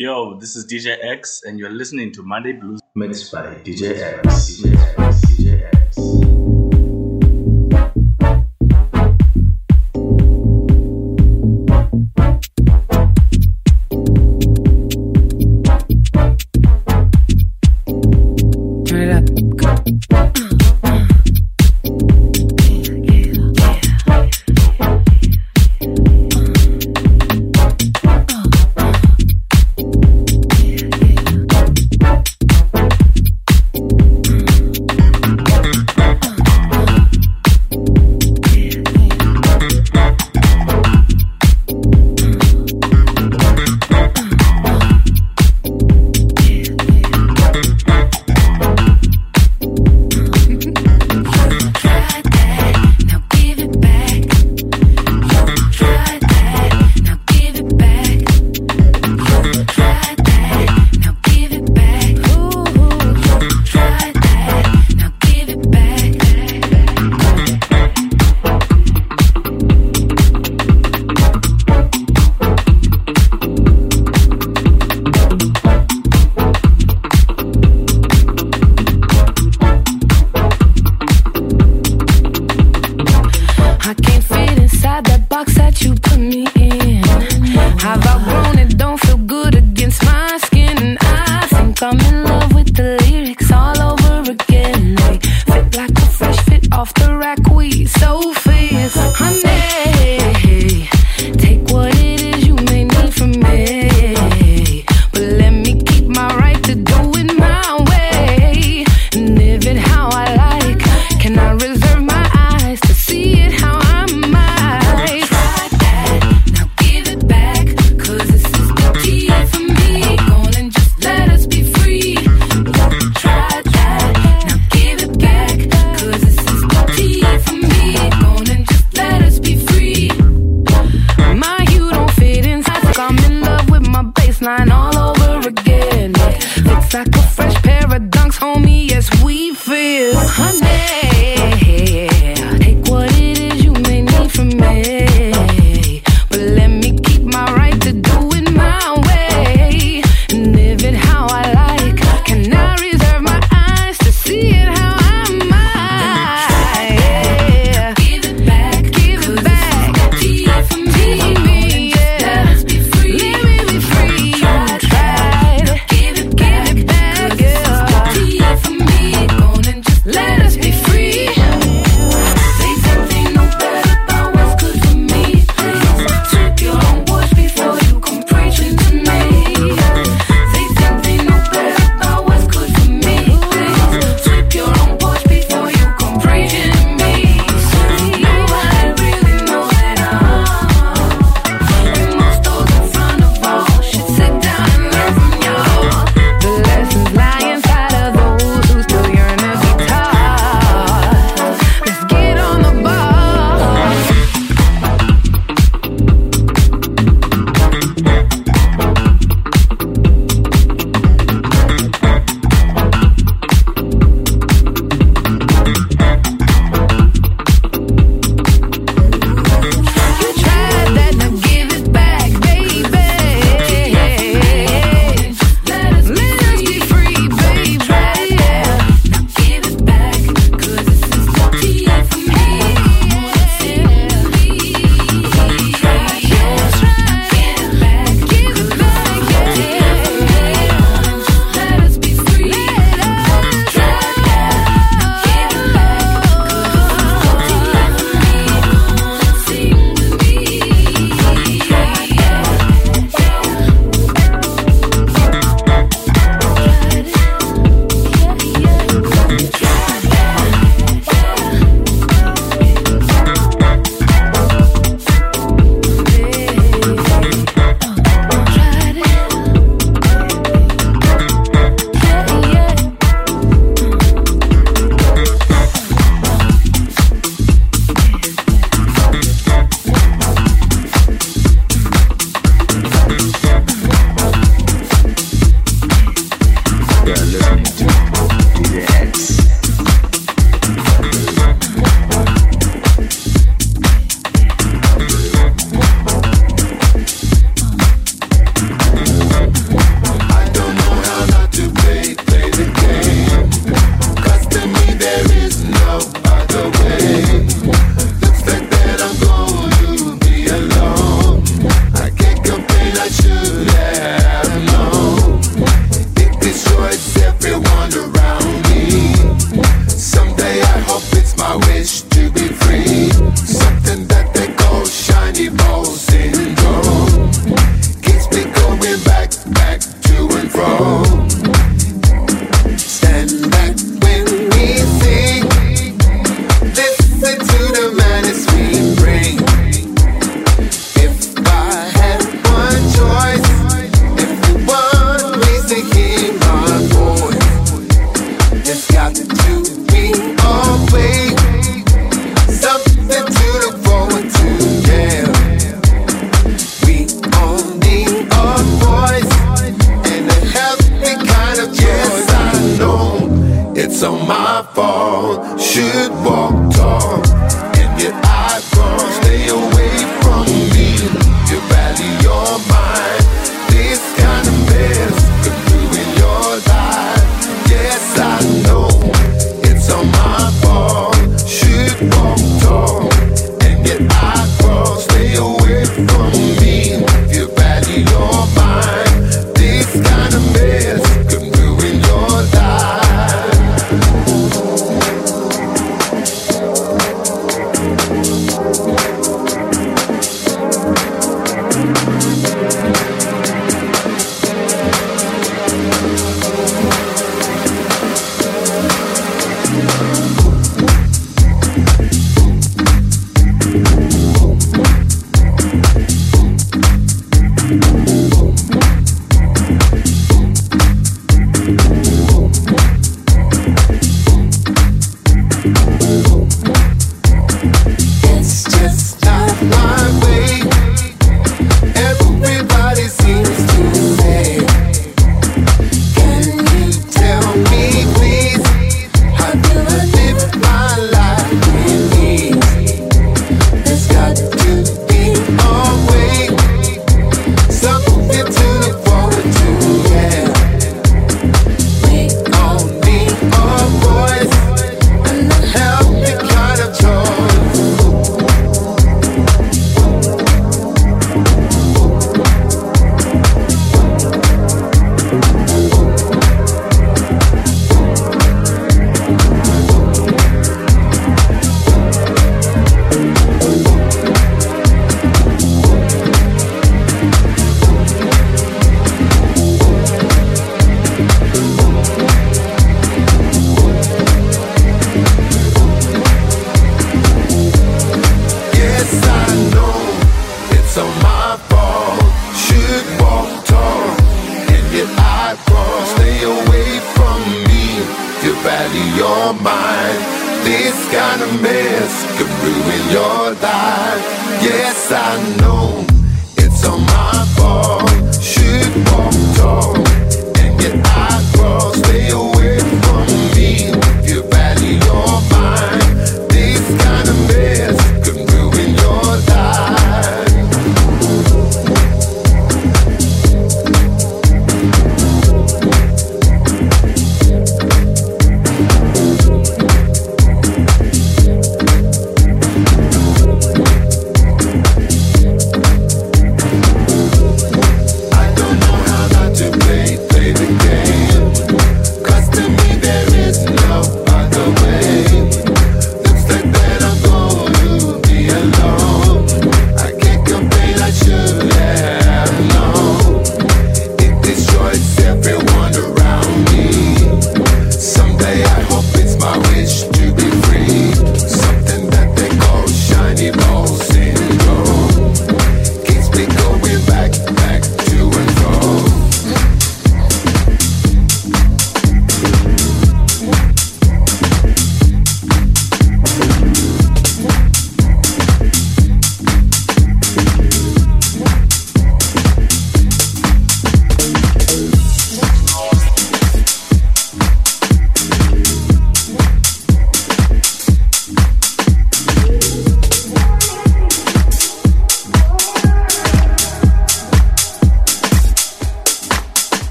Yo, this is DJ Axe, and you're listening to Monday Blues mixed by DJ Axe. DJ Axe.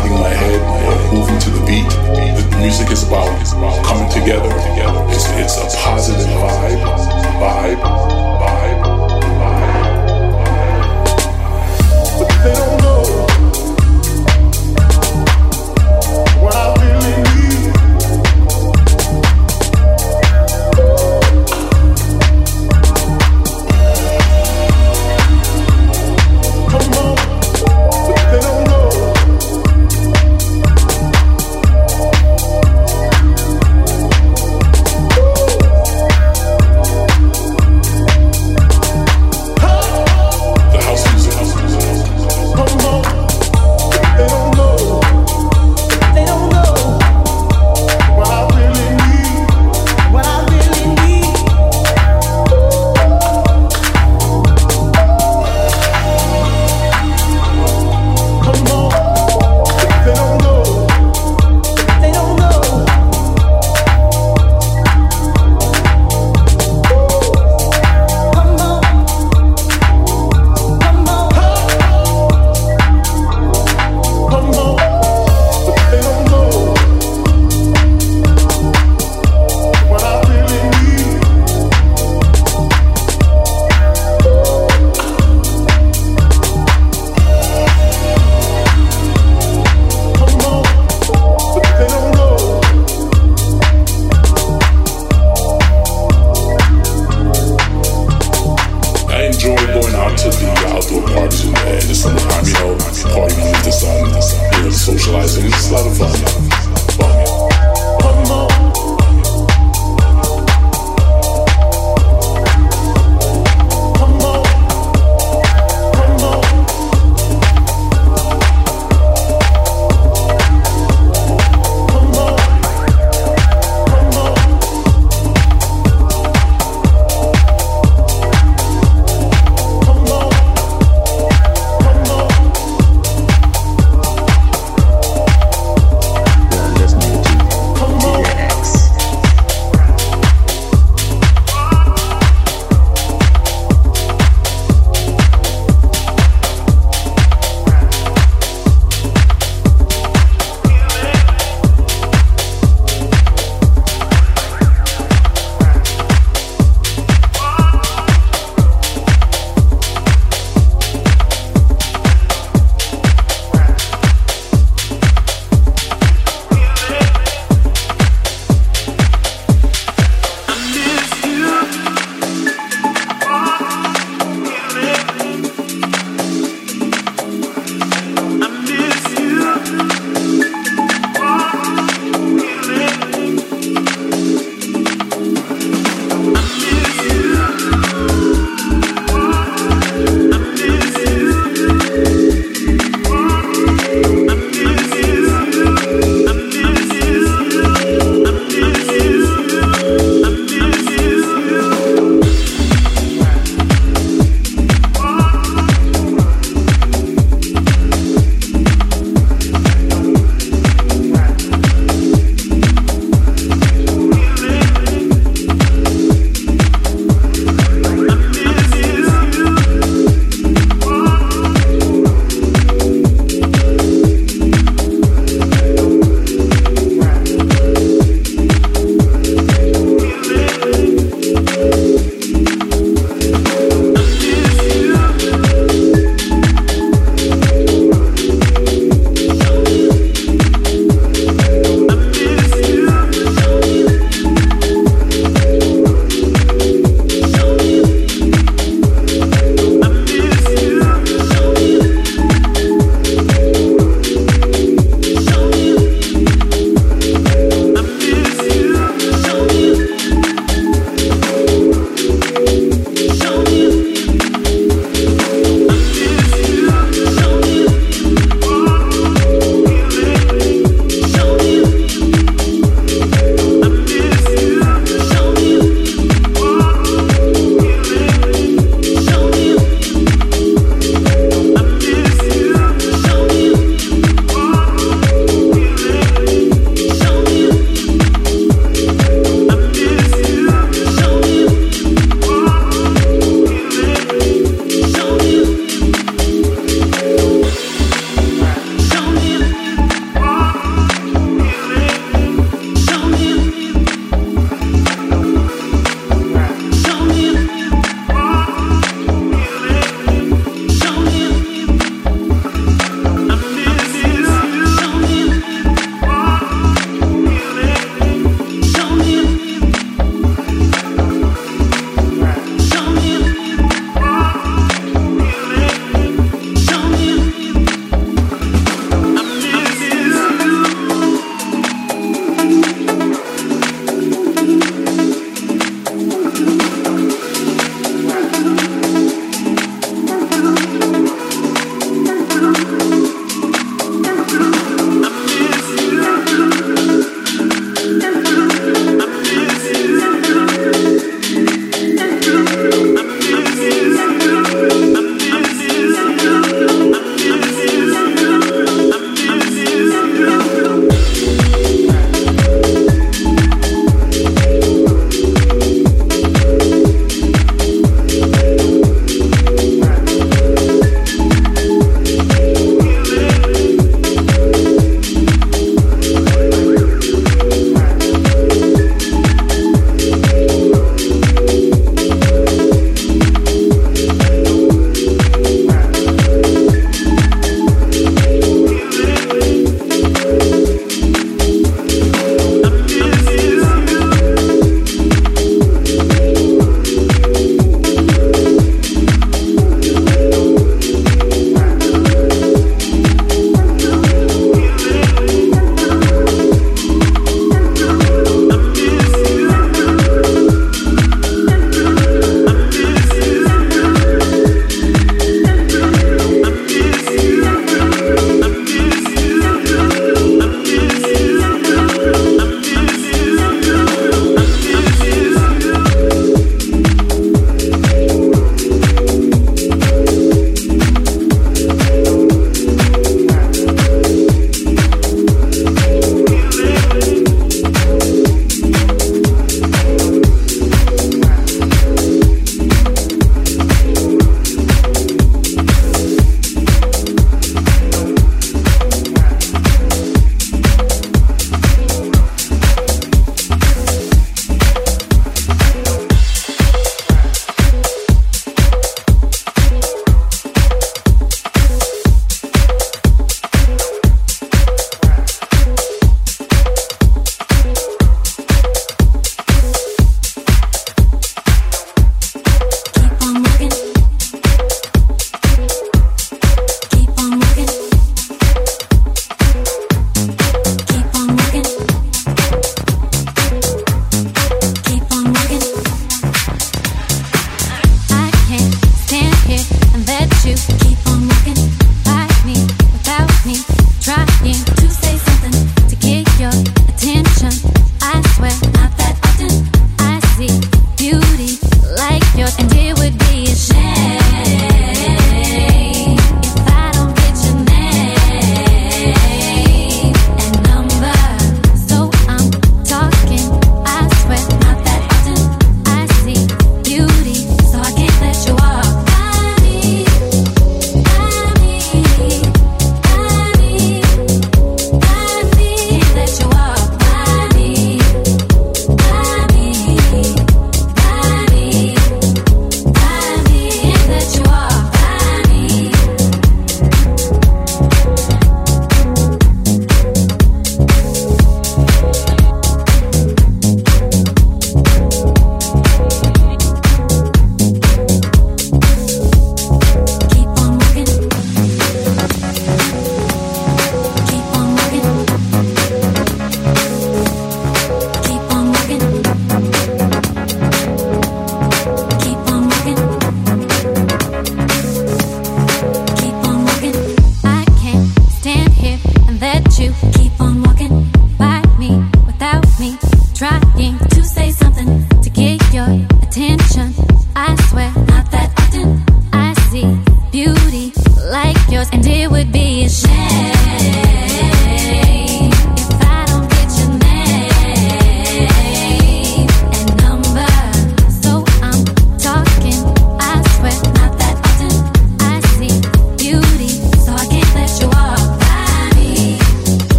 nodding my head moving to the beat. The music is about coming together. It's, it's a positive vibe, vibe, vibe.